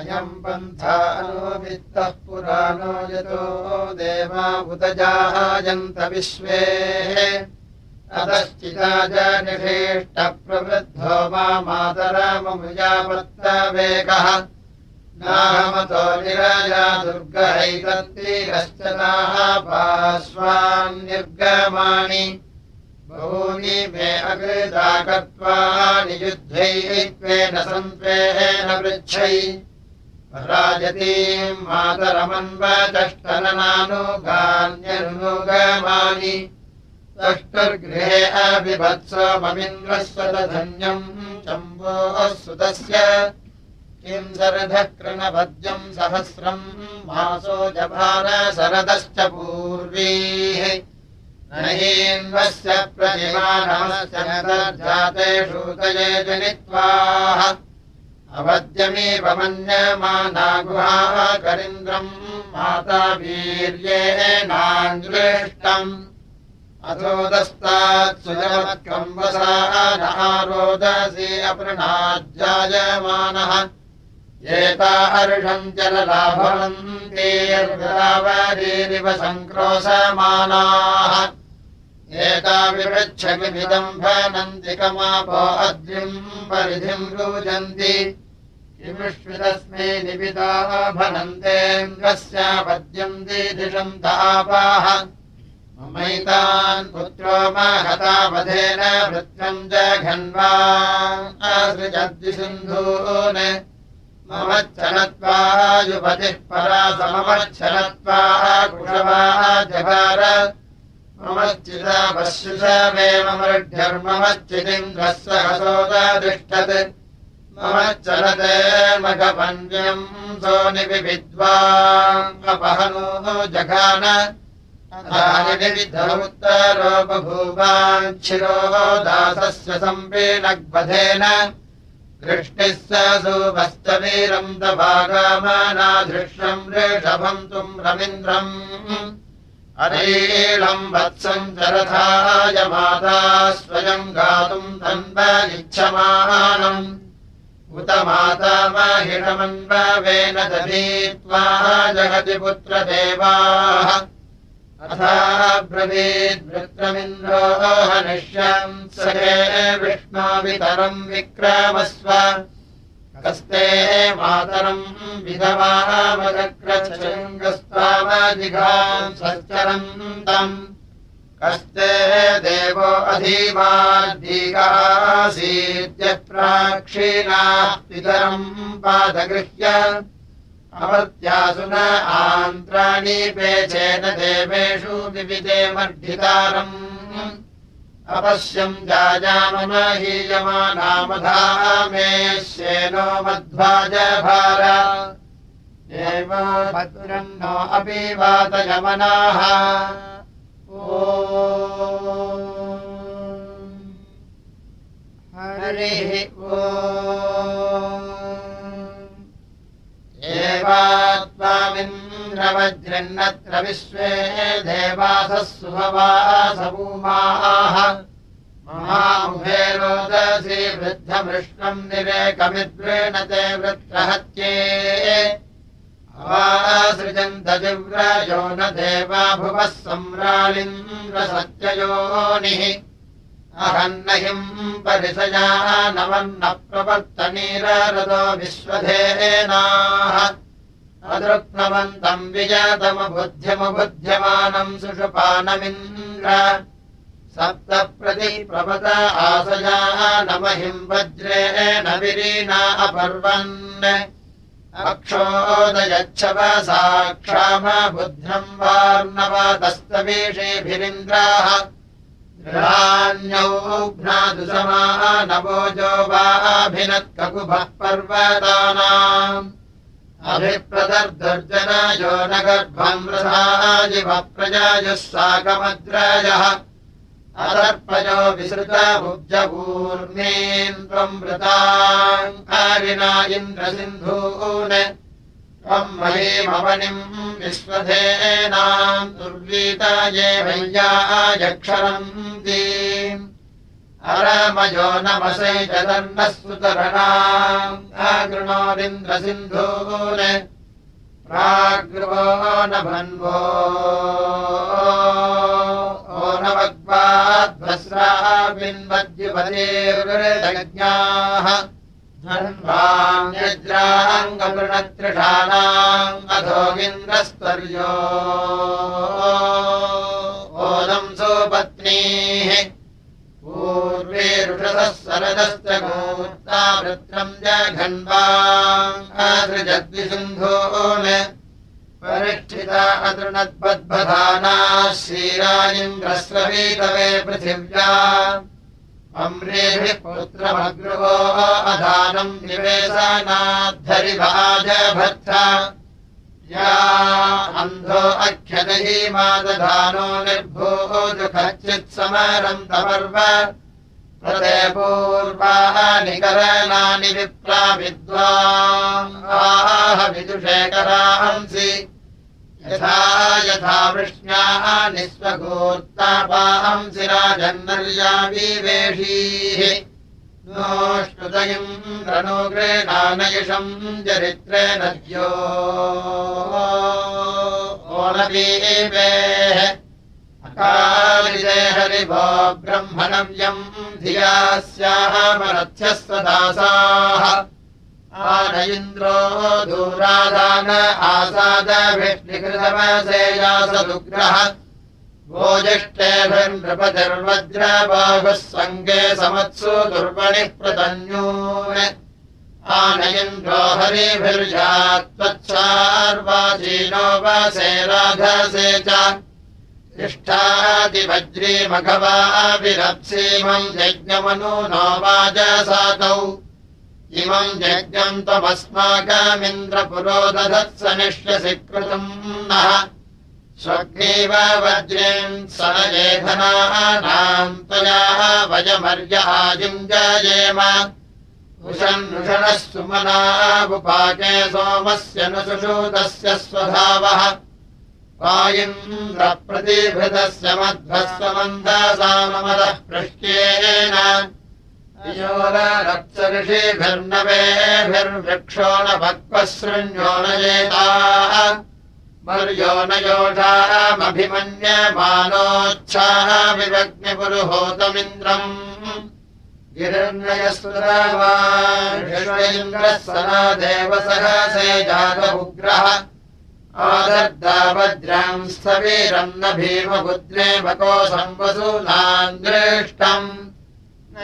अयम् पन्थानुवित्तः पुराणो यतो देवा उदजायन्त विश्वे। अतश्चिता जनिषेष्टप्रवृद्धो मा मातरममुजापत्तवेगः नाहमतो दुर्गहैतन्तीरश्च नाः पार्श्वान्निर्गमाणि। बहूनि मे अकृता कत्वानि युद्धैत्वेन सन्त्वेन पृच्छै राजतीम् मातरमन्वचष्टननानुगान्यनुगमानि। तष्टुर्गृहे अबिभत्सोममिन्द्रस्वतधन्यम् शम्भोः सुतस्य किम् शरधकृणभद्यम् सहस्रम् मासो जभार शरदश्च पूर्वीः। नहीन्वस्य प्रतिमानमस्य जातेषु तये जनित्वाः अवद्यमेव मन्यमाना गुहाः करिन्द्रम् माता वीर्येणाङ्गृष्टम् सुजवत्कम्बसा नारोदसी अपृणाज्जायमानः। एता जललाभवन्तीर्गरावरीरिव सङ्क्रोशमानाः। एता विपृच्छमिदम्भनन्ति कमापो अद्रिम् परिधिम् रुजन्ति किमिष्वितस्मै निपिता भनन्तेन्द्रस्य पद्यन्ति दिशम् तापाः। ममैतान् पुत्रो महतावधेन वृत्तम् जघन्वा असृजद्विसिन्धून्। ममच्छनत्वायुपतिः परा सममच्छनत्वा कुशवा जभार ममश्चिता पश्युषमेममृढ्यर्ममश्चितिन्द्रः सहसोदतिष्ठत् मघपन्यम् सोनिविद्वापहनो जघान। उत्तरो बभूवाञ्छिरो दासस्य सम्पीणग्बधेन दृष्टिः स सुभश्च वीरम् दभागमनाधृष्यम् ऋषभम् तुम् रवीन्द्रम्। अरीळम् वत्सम् चरथाय माता स्वयम् गातुम् तन्वच्छमानम् उत माता महिषमन्वेन दधीत्वा जगति पुत्रदेवाः। अथा ब्रवीद्वृत्रमिन्द्रो हनिष्यम् सहे विष्णोवितरम् विक्रमस्व। कस्ते मातरम् विधवामदग्रचङ्गस्त्वामजिघाम् सच्चरन्तम् कस्ते देवो अधीवादीगासीद्यप्राक्षीणा पितरम् पादगृह्य अवर्त्यासु न आन्त्राणि पेचेन देवेषु अपश्यम् जाजामहीयमानामधामे श्येनो मध्वाजभार एव भद्रन्नो अपि वातयमनाः हरिः ओ एवात्माविन्द्रवज्रन्नत्र विश्वे देवासः सुभवासभूमाः महामुभे रोदसी वृद्धमृष्णम् निरेकमिद्रेण ते वृत्रहत्ये अवासृजन्तजिव्रयो न देवा भुवः सम्रालिन्द्रसत्ययोनिः अहन्नहिम् परिसया नवन्न प्रवर्तनीररतो विश्वधेनाः। अदृक्नवन्तम् विजातमबुद्ध्यमबुध्यमानम् सुषुपानमिन्द्र। सप्त प्रति प्रपत आसया नमहिम् वज्रेण विरीना अपर्वन् अक्षोदयच्छव साक्षाम बुद्धम् वार्णवदस्तवीषेभिरिन्द्राः ्यौ समानवोजो वाभिनत्ककुभः पर्वतानाम् अभिप्रदर्दर्जनयो न गर्भम् रसाजिवः प्रजायुः साकमद्राजः अदर्पयो विसृतभुजपूर्णेन् त्वम् वृताङ्कारिणा इन्द्रसिन्धून्। त्वम् महीमवनिम् विश्वधेनाम् दुर्वीता ये वैयायक्षरन्ति अरमयो नमसै जगन्नः सुतरणागृणोरिन्द्रसिन्धून् प्राग्रवो न भन्वो ओ न भग्वाद्भस्राबिन्वद्युपदेर्जज्ञाः धन्वान्यज्राङ्गमृणत्रिषाणाम् अधोगिन्द्रस्तर्यो अतृणद्बद्बधानाः श्रीराजिन्द्रस्रवीतवे पृथिव्या। अम्रेभिः पुत्रमग्रवो अधानम् निवेशनाद्धरिभाजभर्थ या अन्धो अख्यदही मादधानो निर्भोजुखच्चित्समरम् तपर्व प्रदे पूर्वानिकरणानि विप्रा विद्वाः। विदुषेकरांसि यथा यथा वृष्ण्याः निःस्वगोत्तापांसि राजन्नर्या विवेशीः ष्टुतयम् रणुगृणानयिषम् चरित्रे नद्यो अकालिदे हरिभो ब्रह्मणव्यम् धियास्याः मरथ्यस्वदासाः आन इन्द्रो दूरादान आसादभिष्टिकृतमसेयासदुग्रह गोजिष्ठेभिर्नृपतिर्वज्रबाहुः सङ्गे समत्सु दुर्वणिः प्रतन्यो आनयन्द्रो हरिभिर्जात्वच्छार्वाचीनो वसे राधसे च। तिष्ठादिवज्रीमघवाभिरप्सीमम् यज्ञमनु नो वाजसातौ इमम् यज्ञम् त्वमस्माकमिन्द्रपुरोदधत्स निष्यसि कृतम् नः। स्वग्नेव वज्रेन् सनयेधनानाम् त्वया वयमर्य आजिञ्जयेम उषन्नुषणः सुमनावुपाके सोमस्य न सुषूतस्य स्वधावः। वायुन्द्रप्रतिभृतस्य मध्वस्वमन्दासाममदः पृष्ट्येन ऋषिभिर्नवेभिर्वृक्षो न भक्वशृण्यो न जेताः मर्यो न योषामभिमन्यमानोच्छाः विवग्निपुरुहोतमिन्द्रम्। गिरिर्नयसुरवान्द्रः सना देवसः से जातमुग्रः आदर्दावज्राम् स्थवीरम् न भीमपुत्रे मको संवसूनान्दृष्टम्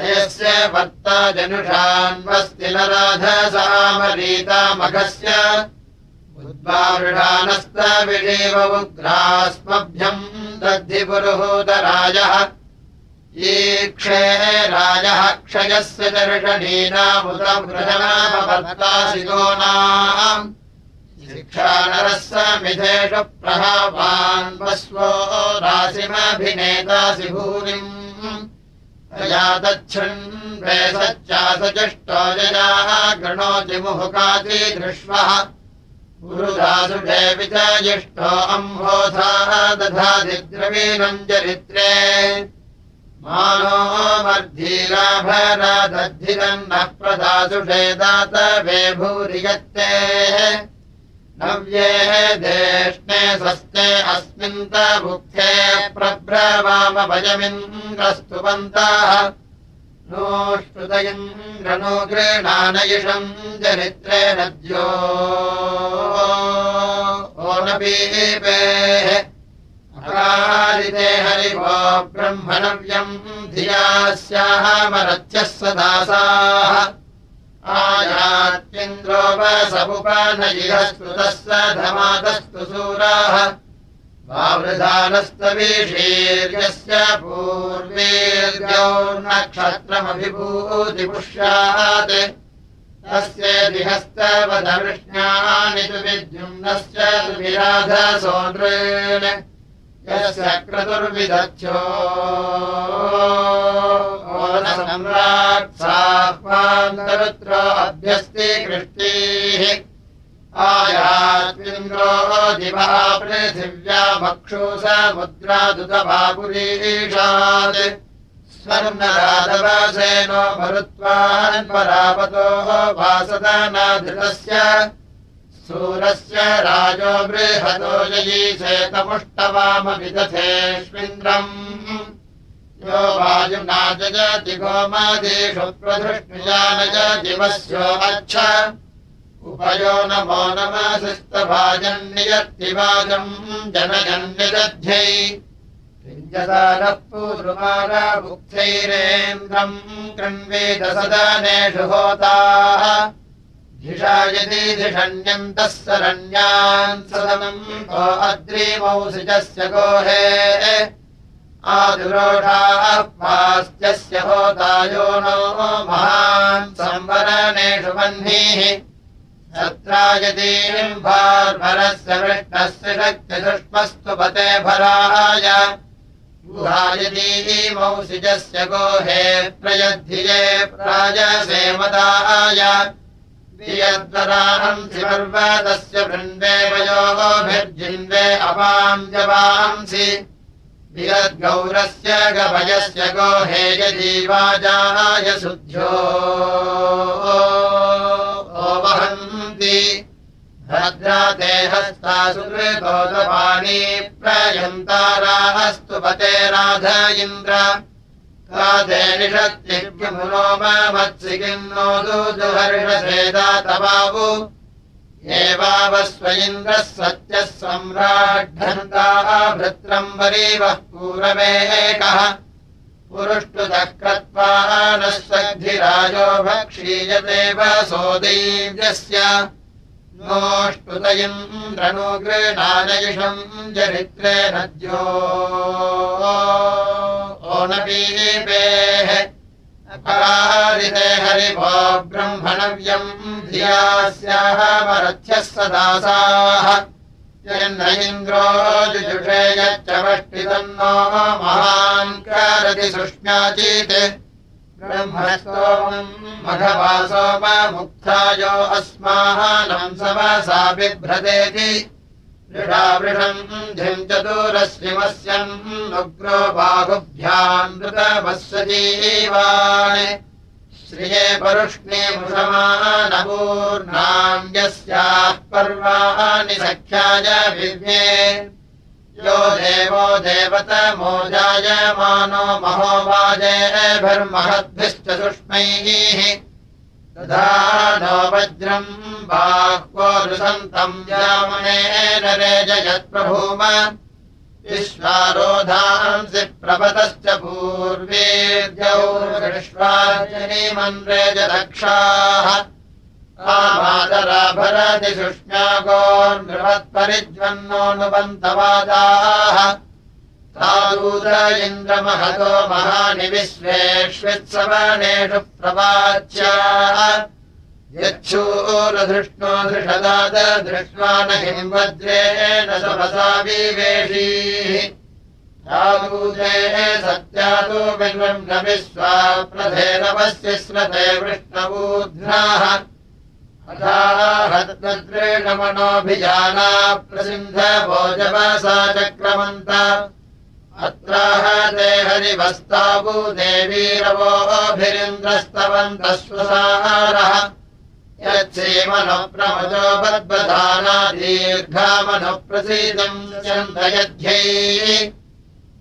यस्य वर्ता जनुषान्वस्ति न राधसामरीतामघस्य उद्वारुषानस्तविषेव उग्रास्मभ्यम् दद्धि पुरुहूतराजः। ईक्षे राजः क्षयस्य दर्शनीनामुदमृजनामवर्तासिगोनाम् शिक्षानरः समिधेषु प्रभावान्वस्वो राशिमभिनेतासि भूरिम् यातच्छृन् वेसच्चासजुष्टो जयाः गृणोति मुहुकाति दृष्वः गुरुदासुषे विचाजिष्टो अम्भोधाः दधादिद्रवीणम् चरित्रे। मानो मर्धीराभरादद्धितन्नः प्रदासुषे दातवे भूरि यत्ते नव्ये देष्णे स्वस्ते अस्मिन्तभुक्थे प्रभ्रवामभयमिन्द्रस्तुवन्ताः नोष्टुतयम् रणो गृणानयिषम् चरित्रे नद्यो ओनपीपेः अकारिते हरिवो ब्रह्मणव्यम् धियास्याः मरथ्यः सदासाः आयात्यन्द्रो वसमुपनयिह स्तुतः धमादस्तु सूराः वावृधानस्तवीशीर्यस्य पूर्वीर्यो तस्य दिहस्तवधवृष्ण्यानि तु विद्युम्नश्च विराधसोनृन् यस्य क्रतुर्विदच्छो सम्राट्साह्वान्तरुत्र अभ्यस्ति कृष्टीः आयात्मिन्द्रो दिवा पृथिव्या मक्षु समुद्रादुतभापुरीषात् स्वर्णराजवासेनो मरुत्वान् परापतोः वासदानाधृतस्य सूरस्य राजो बृहतो जयीशेतमुष्टवामविदथेष्विन्द्रम् यो वायुना जयति गोमादेषु प्रधृष्णुजानय दिवस्यो अच्छ। उपयो नमो नमसिस्तभाजन्नियत्तिवाजम् जनजन्निदध्यै पिञ्जदानः पूर्वाराभुक्थैरेन्द्रम् कृण्वेदसदानेषु होताः धिषा यदि धिषण्यन्तः सरण्यान् सदनम् को अद्रीमौसिजस्य गोहे। पास्त्यस्य होतायो नो महान् संवरणेषु वह्निः तत्रायतीम् भार्भरस्य वृष्णस्य शक्तिदुष्मस्तु पते भराय। गुहायतीमौसिजस्य गोहे प्रयद्धिये प्रायसेमदाय वृन्दे वयोभिर्जिन्वे अपाम् जवांसि वियद्गौरस्य गभयस्य गोहे यजीवाजाय शुद्ध्यो। वहन्ति। भद्रादेहस्ता सुकृतोदपाणी प्रयन्तारास्तु पते राध इन्द्र कादे निषत्तिमुनो मत्सि किन्नो तवावु एवावस्व इन्द्रः सत्यः सम्राड्ढन्ताः भृत्रम् वरीवः पूरमेकः। पुरुष्टुतः कृत्वा नः सद्धिराजो भक्षीयतेव सोदैव्यस्य नोष्टुत इन्द्रनुगृणानयिषम् चरित्रे नद्यो ओनपीपेः अपरारिते हरिभो ब्रह्मणव्यम् धियास्याः मरथ्यः सदासाः यन्न इन्द्रो जुजुषे यच्चवष्टितन्नो महान् कारति सुष्म्याचीत् ब्रह्मस्तोमम् मघवासोममुक्तायो अस्मानम् समसा बिभ्रदेति धिम् चतुरश्रिमस्यम् उग्रो बाहुभ्याम् नृतमस्वजीवान् श्रिये परुष्णीमुषमानपूर्णाम् यस्याः पर्वाणि सख्याय विद्ये यो देवो देवतमो जायमानो महोवाजेभिर्महद्भिश्च सुष्मैः। तथा नो वज्रम् बाह्वो रुसन्तम् रेजयत्प्रभूम विश्वारोधांसि प्रपतश्च पूर्वेद्यौ विश्वाजनीमन् सुष्म्यागोर्नृवत्परिज्वन्नोऽनुबन्तवादाः साधूत इन्द्रमहतो महानि विश्वेष्वित्सवनेषु प्रवाच्याः। यच्छूरधृष्णो धृषदाद दृष्ट्वा न हिंवज्रेण समसा विवेशीः साधूते सत्यातो बिन्वम् न विश्वा प्रधेनवस्य स्मते वृष्णवूध्नाः अथाहद्रेणमनोऽभिजाना प्रसिन्ध भोजवसा चक्रमन्त अत्राह ते हरिवस्तावु देवीरवोभिरिन्द्रस्तवन्तः स्वसारः यत्सेमनप्रमजो बद्बधाना दीर्घामनप्रसीदम् चन्दयध्यै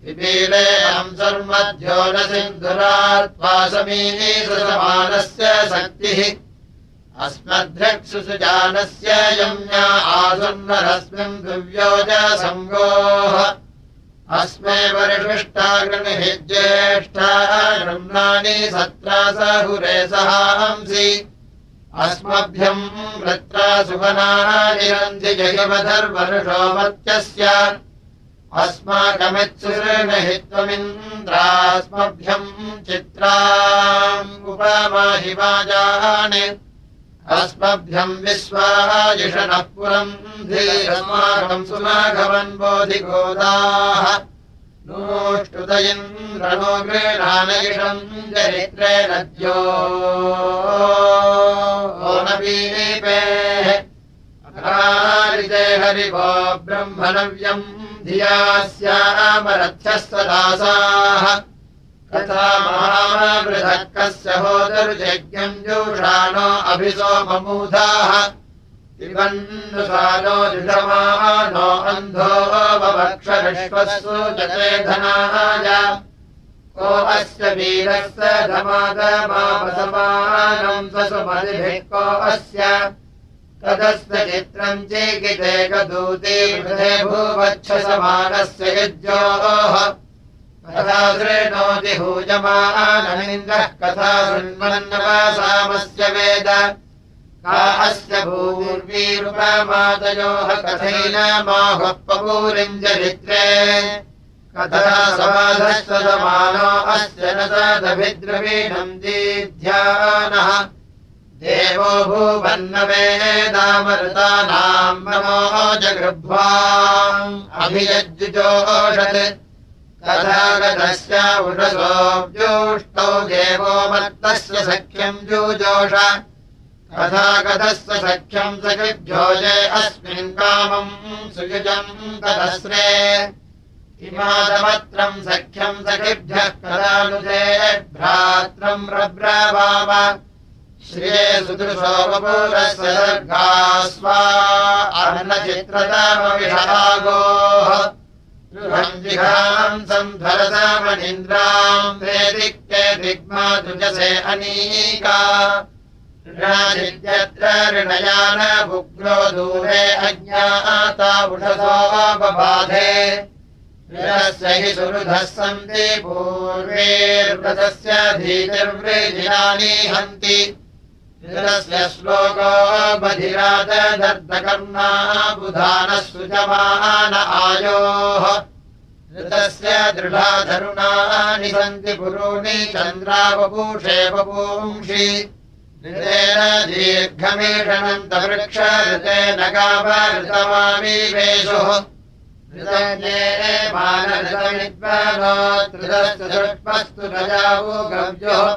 पिपीले हंसर्मध्यो न सिन्धुरात्वासमीसमानस्य शक्तिः अस्मद्रक्षुसुजानस्य यम्या आसन्नरस्मिन् दुव्योज सङ्गोः अस्मे परिष्टाग्निः ज्येष्ठाः गृह्णानि सत्रासहुरे सहांसि। अस्मभ्यम् वृत्रा सुवनाः निरन्ति जहिमधर्वर्षो मत्यस्य। अस्माकमित्सुर्नहि त्वमिन्द्रास्मभ्यम् चित्राम् उपमाहि वाजानि अस्मभ्यम् विश्वायुषनः पुरम् धीरस्माकम् सुमाघवन् नोष्टुत इन्द्रनो गृणानयिषम् चरित्रे नद्यो नपीपेः अकारिते हरिवो ब्रह्मणव्यम् धिया स्यामरथ्यः सदासाः तथा महावृधक्कस्य होदर्यज्ञम् जोषाणो अभिसोममूधाः पिबन्नुसानो दृढमानो अन्धो बभक्षरश्वस्सु जते धनाय। को अस्य वीरस्य धमागमापसमानम् ससुमतिभिः को अस्य। तदस्य चित्रम् चेकितेकदूती वृधे भूवच्छसमानस्य युज्योः कथा शृणोति हूजमानमिन्द्रः कथा शृण्वन्नवासामस्य वेद। का अस्य भूर्वीरुपमातयोः कथैन माहुः पपूरिम् चरित्रे कथा समाधस्वमानो अस्य न तदभिद्रवीणम् दीध्यानः। देवो भूवन्नवेदामृतानाम् नमो जगृह्वा अभियज्जुजोषत् तथा उषसोऽव्यूष्टौ देवो मत्तस्य सख्यम् जुजोष। तथा गतस्य सख्यम् सखिभ्योजे अस्मिन् कामम् सुयुजम् तदस्रे। इमादमत्रम् सख्यम् सखिभ्यः कदानुजे भ्रात्रम् रब्रवाम। श्रिये सुदृशोपपूरस्य सर्गा स्वा अन्नचित्रतामविषागोः जिघांसम् धरसामनीन्द्राम् वेदिक्ते दिग्मादुजसे अनीका। ऋणादित्यत्र ऋणयान भुग्रो दूरे अज्ञाता उषसो बबाधे। ऋणस्य हि सुहृदः सन्ति पूर्वेर्व्रतस्य धीतिर्वृजिनानि हन्ति। ऋणस्य श्लोको बधिरादर्दकर्णा बुधानः सुजमान आयोः ऋतस्य दृढाधरुणानि सन्ति पुरूणि चन्द्रावपूषे वपूंषि। ऋतेन दीर्घमीषणन्तवृक्ष ऋतेन मानऋतमिद्वानोत्तुष्पस्तु रजावो गव्योः।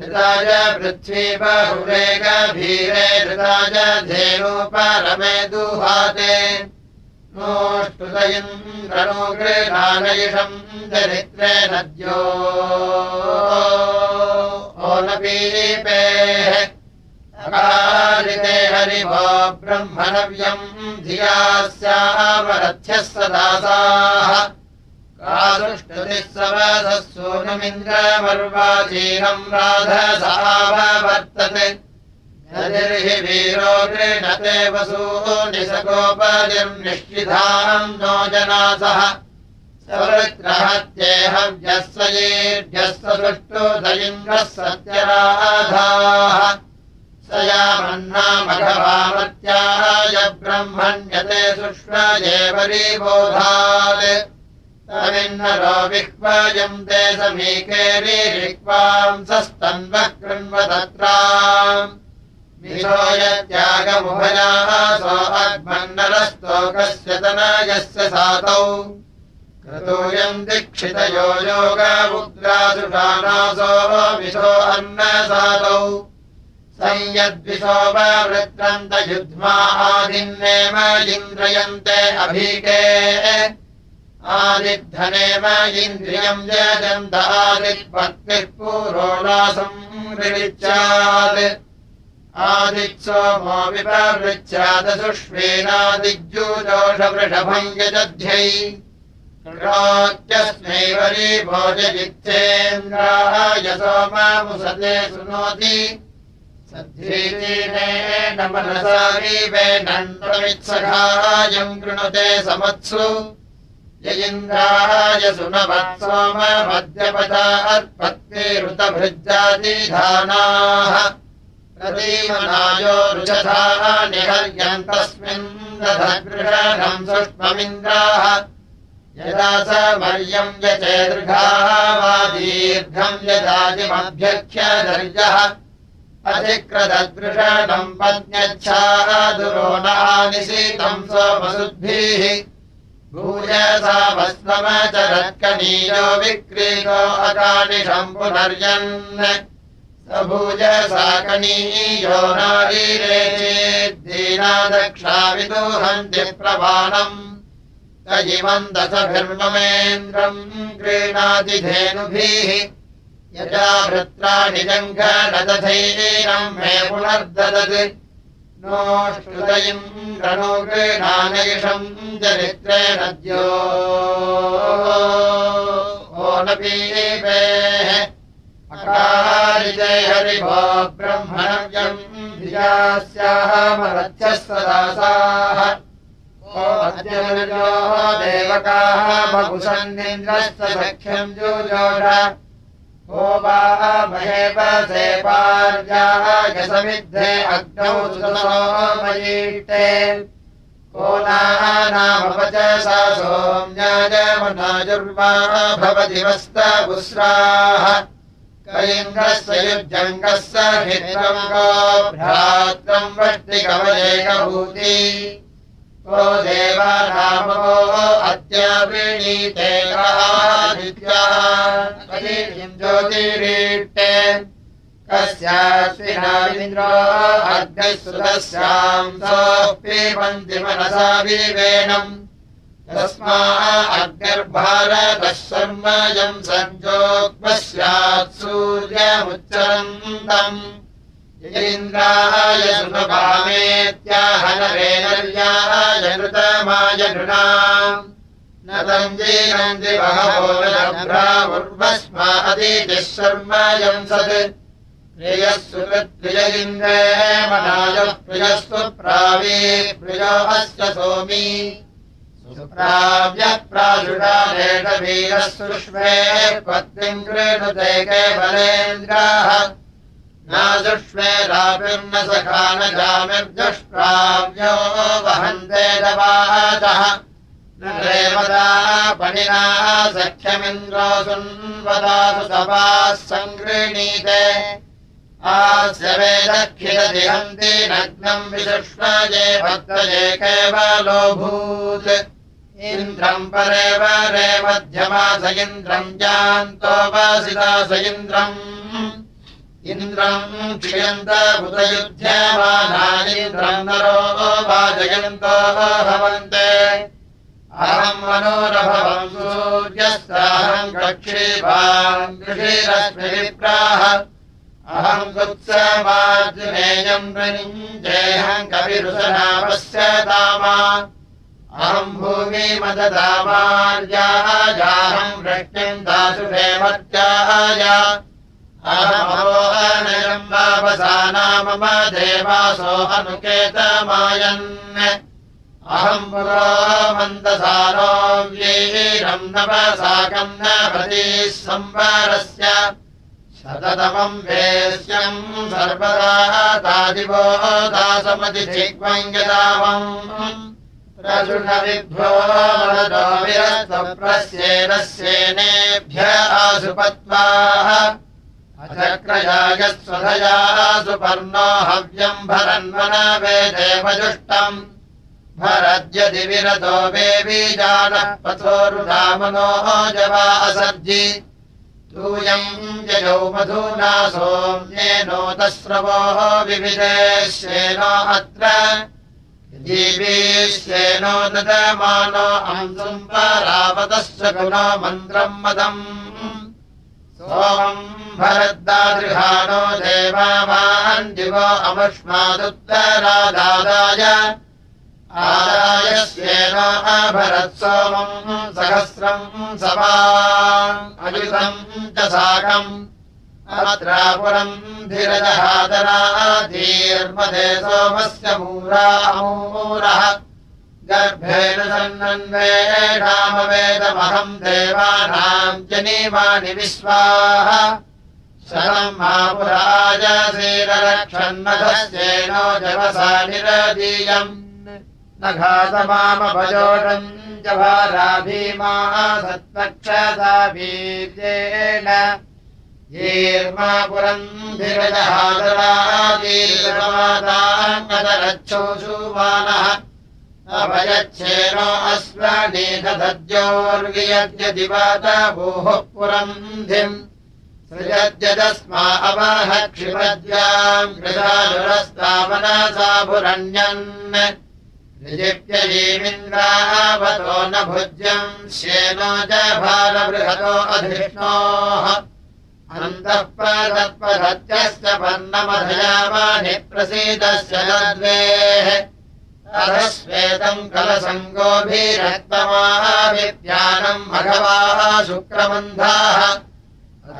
ऋताय पृथ्वी बहुरे गभीरे ऋताय धेनोपरमे दुहाते गृहानयिषम् चरित्रे नद्यो। ओनपीपेः अकारिते हरिवो ब्रह्मणव्यम् धिया स्यामरथ्यः सदासाः। कादुष्टुतिः सवसः सोनुमिन्द्रमर्वाचीनम् राधसाववर्तते हि वीरो गृणते वसूनिसगोपनिर्निश्चिधाम् नो जनासः। सवृत्रहत्येहव्यः स येभ्यः स सुष्टु स इन्द्रः सत्यराधाः स यामन्नामघवामत्याय ब्रह्मण्यते सुष्वजेवरीबोधात् तमिन्नरो विह्वयम् ते समीकेरिक्वांसस्तन्वः कृण्वतत्राम् विशोयत्यागमुभयासो अग्मन्नरस्तोकस्य तनयस्य सातौ क्रतोऽयम् दीक्षितयो योगमुद्रासुषानासो विशो अन्नसातौ संयद्विशोपवृत्रन्तयुध्मादिन्नेम इन्द्रयन्ते अभीके। आदिद्धनेम इन्द्रियम् यजन्त आदित्पत्निः पूरोणासम् विरिच्यात् आदित्सोमो विपवृच्छादसुष्वेनादिज्यूजोषवृषभम् यजध्यै। च्यस्मै वरी भोजजित्थेन्द्राय सोमामुसते शृणोति सद्धीनेन मनसा वीवेनन्त्वमित्सखायम् कृणुते समत्सु। यन्द्राय सुनवत्सोममद्यपदा अर्पत्तिरुतभृजातिधानाः प्रतीमनायो रुचथा निहर्यन्तस्मिन् दधगृहम् सुष्ममिन्द्राः यदा स मर्यम् यचेदृघाः वा दीर्घम् अधिक्रददृषणम् पज्ञच्छाः दुरो सोमसुद्भिः भूयसा भस्मचरत्कनीयो विक्रीतो अकानिषम् पुनर्यन् स भूयसा कनीयो नारीरे चेद्दीना दक्षाविदोहन्ति प्रवाणम् इमम् दशभिर्ममेन्द्रम् क्रीणाति धेनुभिः यदा भृत्राणि जङ्घनदधैरम् मे पुनर्ददत्। नो श्रुतयिम् रणो गृणानयिषम् चरित्रे नद्यो ओनपीपेः अकारिजय हरिभो ब्रह्मण्यम् धियास्याः मरच्छस्वदासाः देवकाः बहुसन्निन्द्रस्य सख्यम् जुजोष। को वा महेव सेपार्यायसमिद्धे अग्नौ सुमयीष्टे को नामपच सा सोम्याजमनाजुर्वा भवति वस्तपुस्राः कलिङ्गस्य भ्रात्रम् वष्टिकवलेकभूति को देवानामो वृणीते ज्योतिरीष्टे कस्याश्विनाविन्द्रो अग्निः सुतस्याम् सोऽपि मनसा विवेणम् तस्मा अग्निर्भारतः शर्मयम् सञ्जोक्मः स्यात् सूर्यमुच्चरन्तम्। इन्द्राय सुभामेत्याहनरेणर्याय नृतमाय नृणा न तञ्जीनन्ति बहवो नभ्रावुर्वस्मादितिः शर्मयम् सत्। प्रियः सुकृत्प्रिय इन्द्रे मनाय प्रियस्तु प्रावी प्रियो अस्य सोमी सुप्राव्यः प्राजुषारेणवीरः सुष्मे पत्नीम् कृणुते केवलेन्द्राः नाजुष्मेराभिर्न सखा न जामिर्जुष्प्राव्यो वहन्ते दवाचः न रेवदा पणिना सख्यमिन्द्रो सुन्वदासु सभाः सङ्गृणीते। आस्य वेदखिलदिहन्ति नग्नम् विशुष्मजे भद्रजे केवलोऽभूत् इन्द्रम् परे वरे मध्यमास इन्द्रम् जान्तोपासितास इन्द्रम् इन्द्रम् क्षियन्त बुधयुध्यमानानिन्द्रम् नरो वाजयन्तो भवन्ते अहम् मनोरभवम् सूर्यस्ताहम् कक्षीभाम् कृषिरश्मिप्राः अहम् कुत्समार्जुनेयम् प्रनिञ्जेऽहम् कविरुसनापस्य दामा अहम् भूमिमददामार्याजाहम् वृष्टिम् दासुषे मत्याय अहमोहनयम् वापसाना मम देवासो अनुकेतमायन् अहम् पुरो मन्दसारो वीरम् नवसाकम् न प्रतीः संवरस्य। शततमम् वेश्यम् सर्वदा तादिवो दासमतिचिग्वम् यदावम् प्रसुषविभ्यो वरदो विरस्वप्रस्येनस्येनेभ्य आसुपत्वाः। अचक्रयाय स्वधया सुपर्णो हव्यम् भरन्वनवेदेवजुष्टम् भरद्यदि विरतो वेबीजानः पथोरुधामनो जवा असर्जि। तूयम् यजौ मधूना सोम्येनो तस्रवोः विविदेश्येनो अत्र जीवीश्येनो अंसुम् परावतश्च गुणो मन्त्रम् मदम्। सोमम् भरद्दादृहानो देवान् दिवो अमुष्मादुत्तरादाय आदायस्येन अभरत् सोमम् सहस्रम् सवा अयुतम् च साकम् अत्रापुरम् धीरजहादराधीर्मदे सोमस्य मूरामूरः गर्भेण सन्नन्वेषामवेदमहम् देवानाम् जनीमानि विश्वाः। शरम् मापुराजशीरक्षन्नधस्येनो जवसा निरदीयम्। न घातमामभजोषम् च भारा भीमा सत्पक्षसा वीर्येण येर्मापुरम् धीरजहादरादीर्माताङ्गदरच्छोषुमानः अभयच्छेनो अस्मनीधद्योर्वियद्यदिवातभूः पुरम् धिम् सृजद्यदस्मा अवाह क्षिपद्याम् कृशालुरस्तावनसा भुरण्यन् निजिप्यजीमिन्द्रावतो न भुज्यम् श्येनो च भारबृहतो अधिष्णोः पदत्पदत्यश्च पर्णमधयामानि प्रसीदस्य लद्वेः अधश्वेतम् कलसङ्गोभिरक्तमाविद्यानम् मघवाः शुक्रमन्धाः।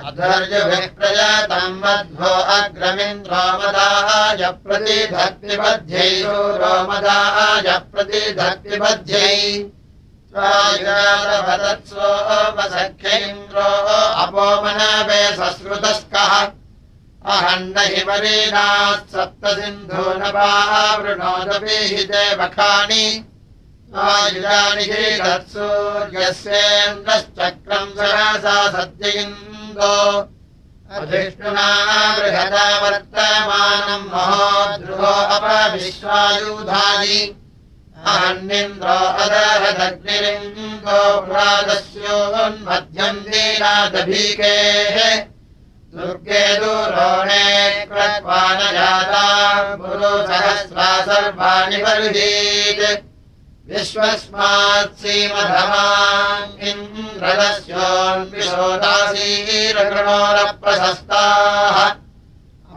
अधर्युभिः प्रजातम् मध्वो अग्रमिन्द्रोमदाय प्रतिधत्तिबध्यै रोमदाय प्रतिधत्तिबध्यै स्वायुगादभदत्सोपसख्येन्द्रो अपोमनवे सश्रुतस्कः। अहन्न हि मरीणात् सप्तसिन्धो न हि देवखानि। आयुजानि हि तत्सूर्यस्येन्द्रश्चक्रम् सहसा सद्ययिन्दो अधिष्णुना बृहदा वर्तमानम् महोद्रुहो अपविश्वायुधानि अहन्निन्द्रो अदहदग्निरिन्दो पुरादस्योन्मध्यम् दीनादभीकेः दुर्गे दूरोणे कृत्वा न जाता गुरु सहस्रा सर्वाणि बर्हीत्। विश्वस्मात् सीमधमान् इन्द्रदस्योन्विशोदासीरकृणोरप्रशस्ताः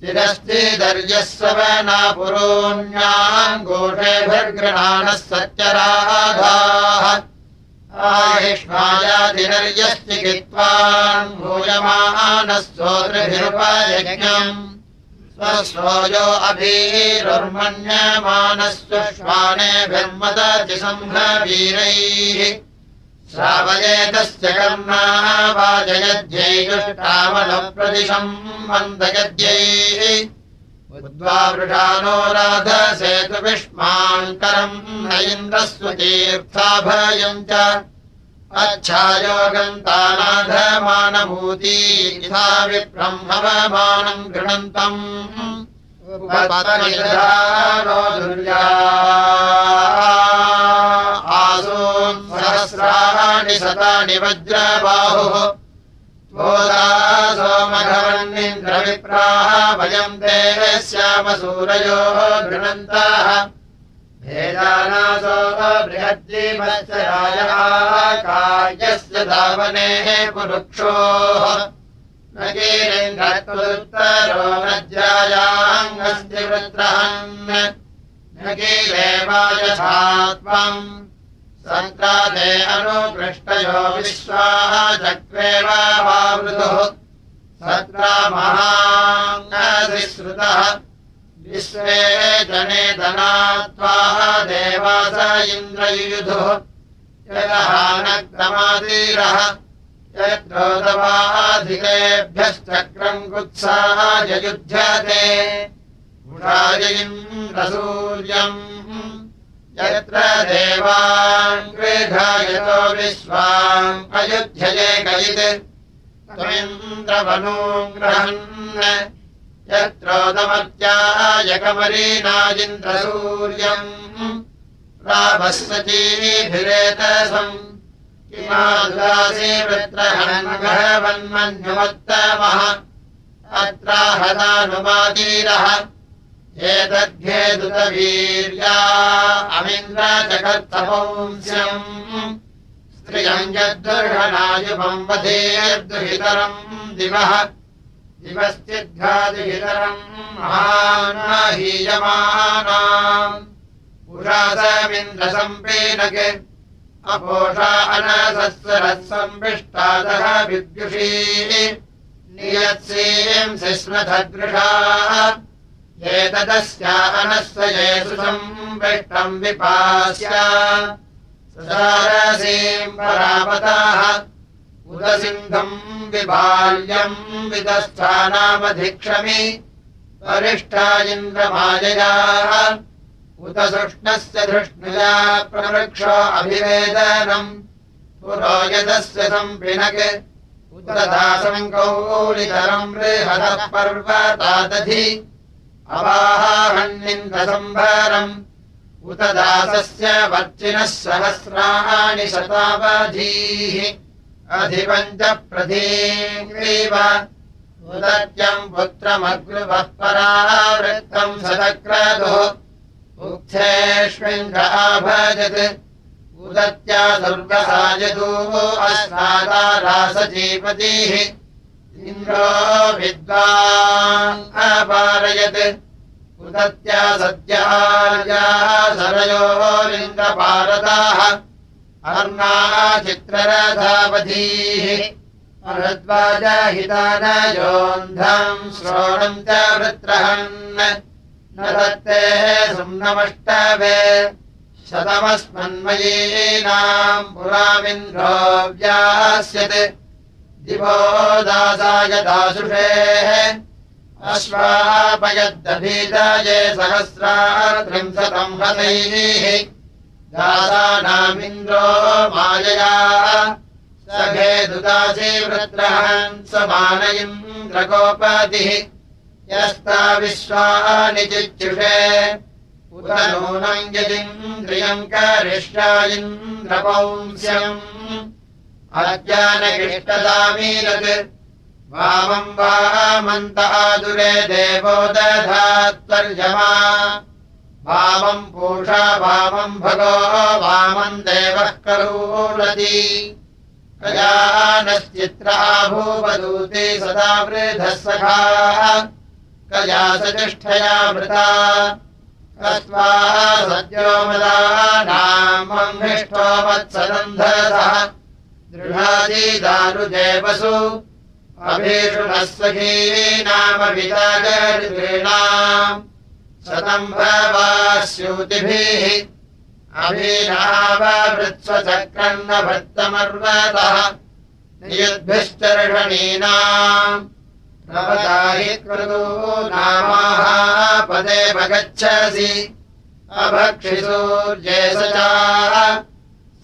आनस्तुतमुपवादेभिरुचीन्द्रजारिहरिभिर्मन्दसानः चिरश्चिदर्यस्वना पुरोण्याम् घोषेभिर्गृणानः सत्यराधाः आयुष्मायादिनर्यश्चिकित्वान् भूयमानः सोदृभिरुपयज्ञम्। स्वस्वयो अभीरुर्मन्यमानस्वश्वानेभिर्मदति सम्भवीरैः श्रावयेतस्य कर्मा वाजयद्यैयुष्टामलप्रदिशम् मन्दयद्यैः उद्वावृषानो राधसेतुविष्माङ्करम् न इन्द्रस्वतीर्थाभयम् च। अच्छायोगन्तानाधमानभूती यथा विब्रह्मवमानम् गृणन्तम् आसून् सहस्राणि शतानि वज्रबाहुः। सोमघवन्निन्द्रविप्राः वयम् ते श्यामसूरयो गृणन्ताः भेदानासो बृहद्दीमत्सरायः कार्यस्य धावनेः पुरुक्षोः न कीरेन्द्रोत्तरो नज्रायाङ्गस्य वृत्रहन् न कीरेवायथा त्वम् सङ्क्राते अनुपृष्टयो विश्वाः चक्रेवावृतुः सत्रा महाङ्गधिश्रुतः विश्वे जने धनात्वाः देवास इन्द्रयुयुधुः। यदहानक्रमादीरः यद्रोदवाधिकेभ्यश्चक्रम् कुत्साः ययुध्यते। इन्द्रसूर्यम् यत्र देवान् गृघायतो विश्वाम् अयुध्यये कयित्। त्वमिन्द्रवनूम् ग्रहन्। यत्रोदमत्यायकमरीनाजिन्द्रसूर्यम् राभस्वचीभिरेतसम् किमादासी वृत्रहन्मघवन्मन्युमत्तमः अत्राहदानुमादीरः एतद्ध्येदुतवीर्या अमिन्द्रजगत्तपौंस्यम् स्त्रियम् यद्दुर्घनायुपम् वधेर्दुहितरम् दिवः। दिवश्चिद्घादिहितरम् महाहीयमानाम् पुरासमिन्द्रसम्पीनके अपोषा अनसस्वरः सम्पिष्टादः विद्युषी नियत्सीम् शिश्मधदृशाः एतदस्या अनस्वयेषु सम्पिष्टम् विपास्य। ससारसीम् परापताः उदसिन्धम् विबाल्यम् विदस्थानामधिक्षमि वरिष्ठा इन्द्रमाययाः। उत सुष्णस्य धृष्णुया प्रवृक्षो अभिवेदनम् पुरोयदस्य सम्पिनक् उत दासङ्कौलितरम् बृहदः पर्वतादधि अवाहन्निन्दसम्भरम् उत दासस्य वर्चिनः सहस्राणि शतावधीः अधिपञ्च प्रधीव उदत्यम् पुत्रमग्रुवः परावृत्तम् सदक्रतुः उक्थेष्विन्द्र भजत्। उदत्या दुर्गसायतो अस्मादारासजीपतिः इन्द्रो विद्वान् अपारयत्। उदत्या सद्यार्याः सरयोरिन्द्रपारदाः। अर्णाचित्ररथावधीः अरद्वाजहितानयोन्धम् श्रोणम् च वृत्रहन्। न दत्तेः सुम्नमष्टवे। शतमस्मन्मयीनाम् पुरामिन्द्रो व्यास्यत् दिवो दासाय दासुषेः दुदासी वृत्रहन् समान इन्द्रगोपतिः यस्ता विश्वानि चिच्युषे। उत नूनम् यदिन्द्रियम् करिष्या इन्द्रपौंस्यम् अज्ञानकृष्टदामीरत् वामम् वामन्त आदुरे देवो दधात्वर्यमा वामम् पूषा वामम् भगो वामम् देवः करोलति कयानश्चित्रा भूवदूते सदा वृधः सखाः। कया सतिष्ठया वृता कस्वा सद्यो मदानामम् हिष्ठो मत्सदन्धसः विदागृणाम् शतम् भवास्यूतिभिः अभिनावृत्स्वचक्रन्न भृत्तमर्वतः नियुद्भिश्चर्षणीनाम् नवदाहि कृतो नामाः। पदे भगच्छसि। च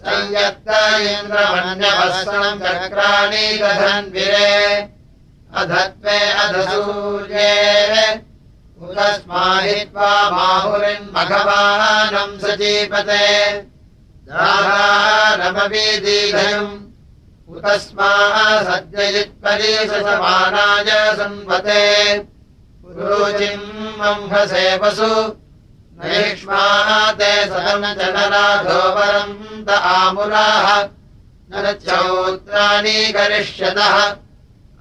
संयत्त इन्द्रमन्यवस्त्रम् चक्राणि दधन्विरे अधत्वे अधसूर्ये उदस्माहित्वा बाहुरिन्मघवानम् सजीपते। दाहारमवीदीघयम् उतस्मा सद्ययित्परी समानाय संवते। पुरोचिम् मम्भसेवसु ते सदनजनराधोपरन्त आमुराः न करिष्यतः।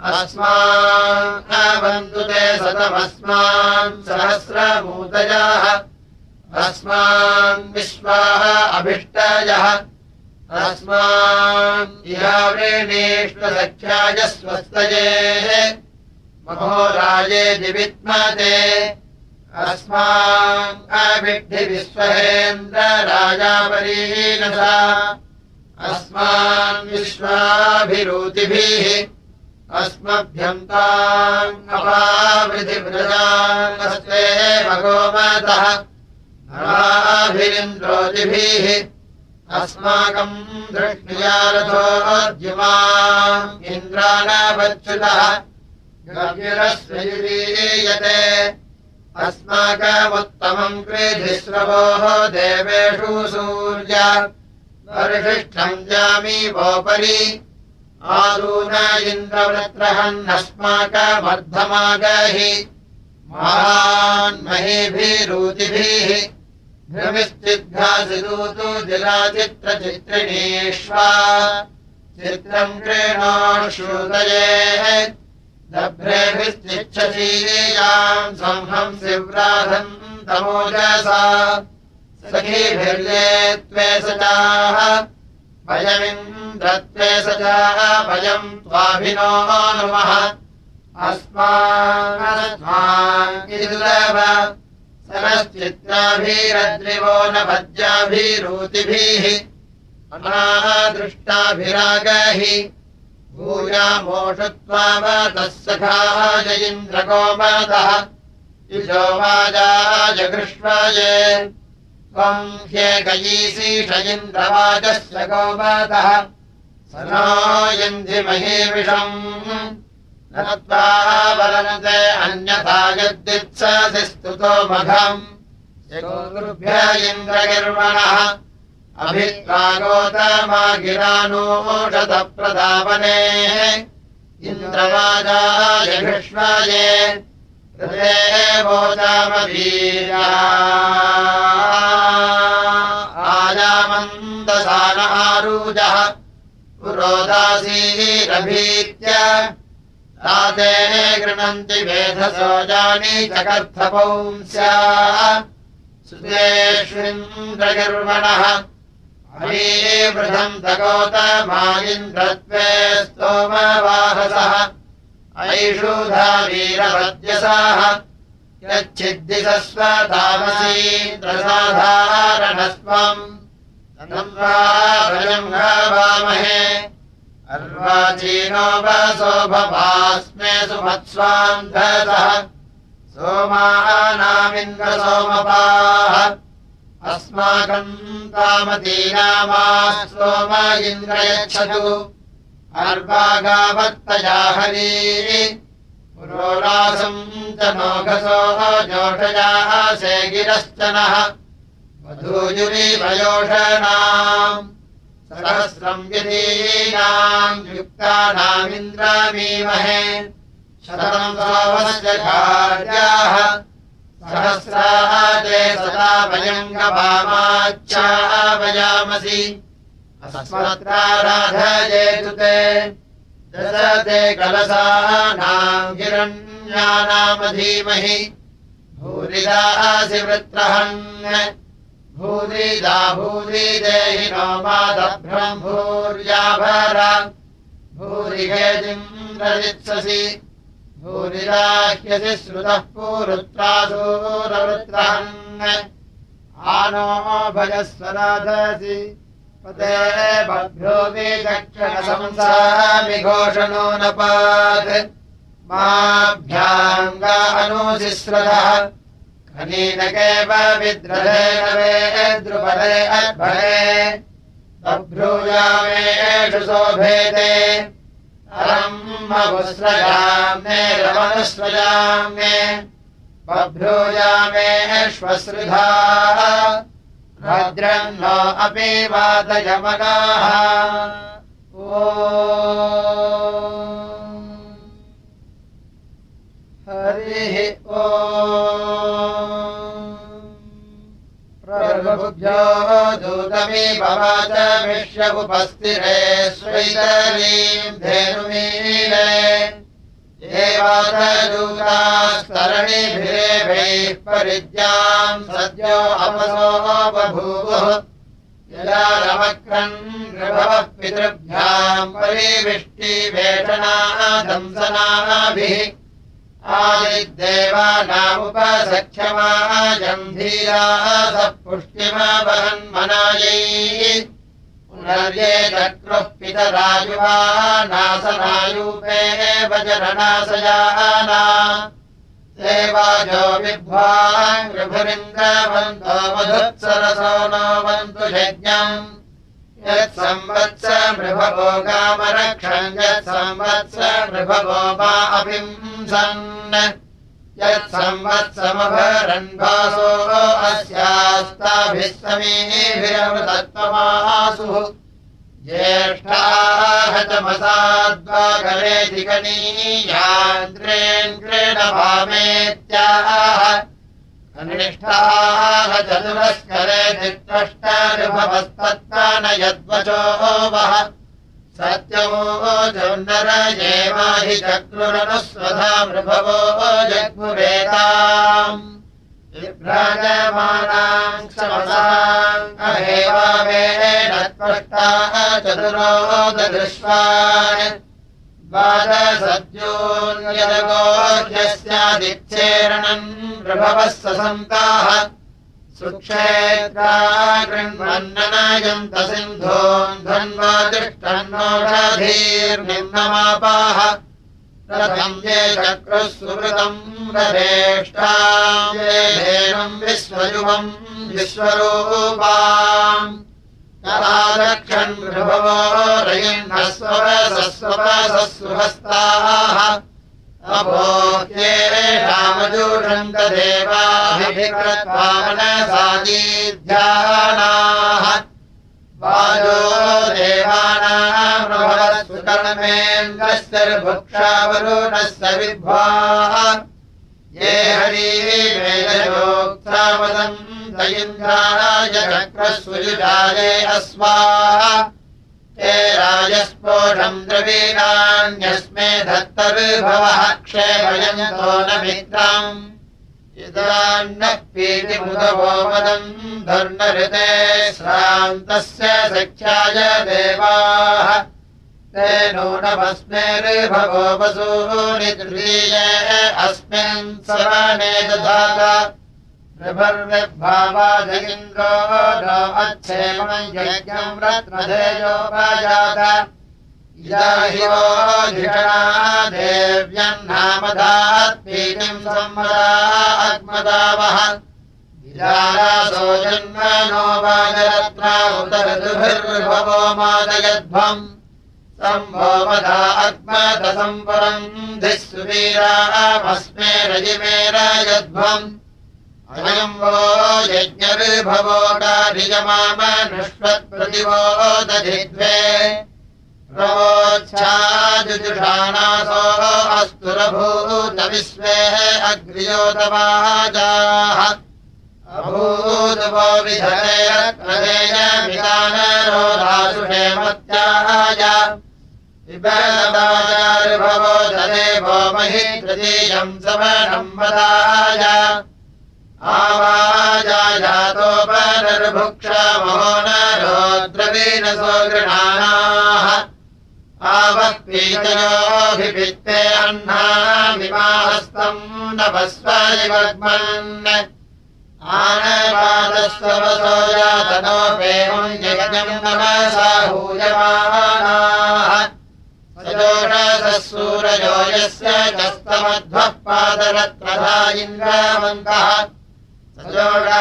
अस्माबन्तु ते सतमस्मान् सहस्रभूतयाः अस्मान् विश्वाः अभिष्टयः। अस्मान् इहावृणीष्वसख्याय स्वस्तये। महोराजे दिविद्मते अस्मान् अभिद्धि विश्वहेन्द्रराजापरीनसा अस्मान् विश्वाभिरूतिभिः अस्मभ्यन्ताम् अपावृथिव्रजास्ते भगोमतः नराभिरिन्द्रोतिभिः अस्माकम् दृष्टियारथोद्युमा इन्द्राणवच्युतः। गभीरस्वयुरीयते अस्माकमुत्तमम् कृधिस्रवोः देवेषु सूर्य। परिशिष्टम् जामीवोपरि आदून इन्द्रवृत्रहन्नस्माकमर्धमागहि। महान्महीभिरूतिभिः भ्रमिश्चिद्घासिदूतु जिलाचित्रचित्रिणीष्वा चित्रम् क्रीणोश्रुतयेः दभ्रेभिश्चिच्छसीयाम् संहम् शिव्राधम् तमोजसा। सखीभिर्ये त्वे सचाः भयमिन्द्रत्वे सचाः भयम् त्वाभिनो नुमः। अस्माकस्माकिदुलभ सरश्चित्राभिरद्रिवो न भज्याभिरूतिभिः अनादृष्टाभिरागहि भूयामोषत्वावतः सखाय इन्द्रगोमदः युजो वाजा जगृष्वाये त्वम् ह्येकयीशीष इन्द्रवाचश्च गोपातः स नो यन्धिमहीविषम् वरन्ते अन्यथा यद्दित्ससि स्तुतो मघम् गुरुभ्य इन्द्रगिर्वणः वोचामवीरा आयामन्दसान आरूजः पुरोदासीरभीत्य। राते गृह्णन्ति चकर्थपौंस्या सुतेष्विन्द्रगिर्वणः अरीवृधम् तगोतमायिन्द्रत्वे स्तोमवाहसः। ऐषुधा वीरवद्यसाः यच्छिद्दिशस्वतामसीन्द्रसाधारणस्त्वम् भजम् गावामहे। अर्वाचीनो वसो भवास्मे सुमत्स्वान्धसः। सोमानामिन्द्रसोमपाः अस्माकम् अर्वागावत्तया हरी। पुरोलासम् च नोघसो जोषयाः से गिरश्च नः। वधूयुरीवयोषणाम् सहस्रम् यदीनाम् युक्तानामिन्द्रामीमहे। शतम् सोमस्य कार्याः सहस्राः ते सदा अस्मत्राराधयेतु ते ते कलसानाम् हिरण्यानामधीमहि। भूरिदासि वृत्रहन् भूरिदा भूरि देहि नो मादभ्रम् भूर्याभर भूरिहेजिन्द्रजित्ससि भूरिराह्यसि श्रुतः पूरुत्रासूरवृत्रहन् आनो भजस्वराधसि पते बभ्यो विचक्षणसंसामि घोषणो न पात् माभ्याङ्गा अनुशिश्रदः खनीनकेव विद्रहेण वे द्रुपदे अद्भरे। बभ्रूयामेषु शोभेते रमनुस्रजाम्ये रमनुस्रजाम्ये बभ्रूयामेष्वसृधा भद्रम् नो अपि वातयमनाः ओ हरिः ओ प्रभुभ्यो दूतमी भवाच विश्व उपस्थिरे स्वैतरीम् धेनुमीले एवातदूतास्तरणिभिरेभैः परिज्ञाम् सद्यो अपसो बभूवुः यदा रमक्रम् नृभवः पितृभ्याम् परिविष्टिवेषणादंसनाभिः आदिदेवानामुपसख्यमाजन्धीराः स पुष्टिमवहन्मनायै पुनर्ये चक्रुः पितराजुवा नासनायूपे वजरनाशयाना देवाजो गृभुरिन्द्रवन्तो मधुत्सरसो नो वन्तु यज्ञम् यत्संवत्स मृभवो गामरक्षम् यत्संवत्स मृभवो वा अभिंसन्। यत्संवत्समभरन्वासो अस्यास्ताभिः समीभिरमृतत्वमासुः ज्येष्ठाः तमसाद्वागरे दिगणीयान्द्रेन्द्रेण भामेत्याः अनिष्ठाः चतुरस्करे दिष्टष्टनुभवस्तत्त्वा न यद्वचो वः चक्रुरनुस्वधा मृभवो जग्मुवेताम् विभ्राजमानाम् क्षमसाम् अहेवावेण त्वष्टाः चतुरो ददृश्वान् द्वादसद्योन्यदगोह्यस्यादिच्छेरणम् प्रभवः ससन्ताः सुक्षेत्रा गृह्णन्नयन्त सिन्धोन् धन्वा तिष्ठन्नोषधीर्निम्नमापाः रथम् ये चक्रुः सुहृतम् रथेष्टाम् ये धेनुम् विश्वयुः सोमम् विश्वरूपा रक्षन् भवो रयिन्नस्वसस्वसस्वहस्ताः अभोक्तेषामजूषन्तदेवाभिकृत्वामनसादीध्यानाः वायो देवानाम् सुकर्मेन्द्रश्चर्भुक्षावरुणस्य विद्वाः। ये हरिवेदयोक्तावदम् दयिन्द्राय चक्रस्वयुजाये अस्वाः ते राजस्फोटम् द्रवीणान्यस्मे धत्तर्भवः क्षेमयन्तो न मित्रम्। इदान्नः पीतिमुदवो मदम् धर्मऋते श्रान्तस्य सख्याय देवाः। ते नूनमस्मेर्भवो वसूनि तृतीये अस्मिन् सवने दधात नो अच्छेमम् यज्ञम् रत्नधेयोपाजात इदाहिवो धिषणा देव्यन्नामदात्पीतिम् सम्मदा अग्मदावः इदारासो जन्मनो वाजरत्ना उतरतुभिर्भवो मादयध्वम् सम्भो मदा धिः सुवीरामस्मे रजिमे राजध्वम् अयम् वो यज्ञर्भवो कार्यमामनुष्वत्प्रतिवो दधिद्वे प्रवोच्छाजुजुषाणासो अस्तुरभूत विश्वे अग्र्योतवाजाः अभूतवो विधेयमिदानरोधासुषेमत्याय विबलदायार्भवो ददेवो महि तृतीयम् सवनम् वदाय आवाजातोपनर्भुक्षमहो न रोद्रवीणसो गृणानाः आवः पीतयोभित्ते अह्नामिमाहस्तम् नभस्वलिवग्मन् आनपादस्वसो नमसाहूयमानाः सजोषसः सूरयो यस्य कस्तमध्वः पादरत्रधा इन्द्रामन्तः सजोषा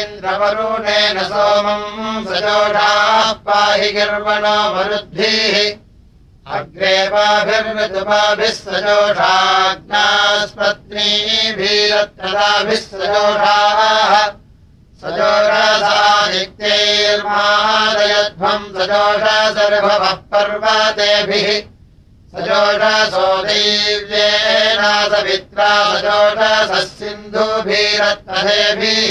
इन्द्रवरुणेन सोमम् सजोषाः पाहि गर्वणो मरुद्भिः। अग्रेवाभिर्ऋतुपाभिः सजोषाज्ञास्पत्नीभिरत्रदाभिः सजोषाः सजोषसादित्यैर्मादयध्वम् सजोष सर्वभः पर्वतेभिः सजोषसो दैव्येनासवित्रा सजोषसः सिन्धुभिरत्तधेभिः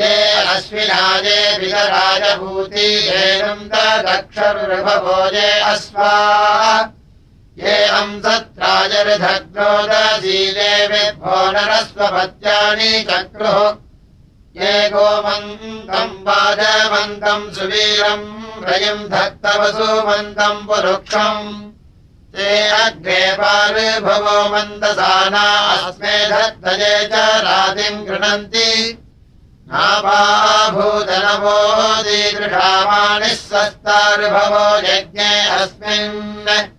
ये अश्विनाये विदराजभूति येनम् तदक्षरुर्भवो ये अश्वा ये अंसत्राजर्धग्नोदशीले विद्भो नरस्वपत्यानि चक्रुः। ये गोमन्तम् वाजमन्तम् सुवीरम् रयम् धत्तवसुमन्तम् पुरुक्षम् ते मन्दसाना अस्मे धत्तये च रातिम् गृह्णन्ति। नाभाभूतनवो दीदृशामानिः स्वस्तार्भवो यज्ञे अस्मिन्।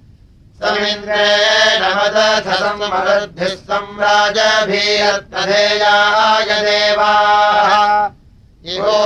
समिन्द्रेण मदथसमरुद्धिः सम्राजभीरत्तधेयाय देवाः। इवो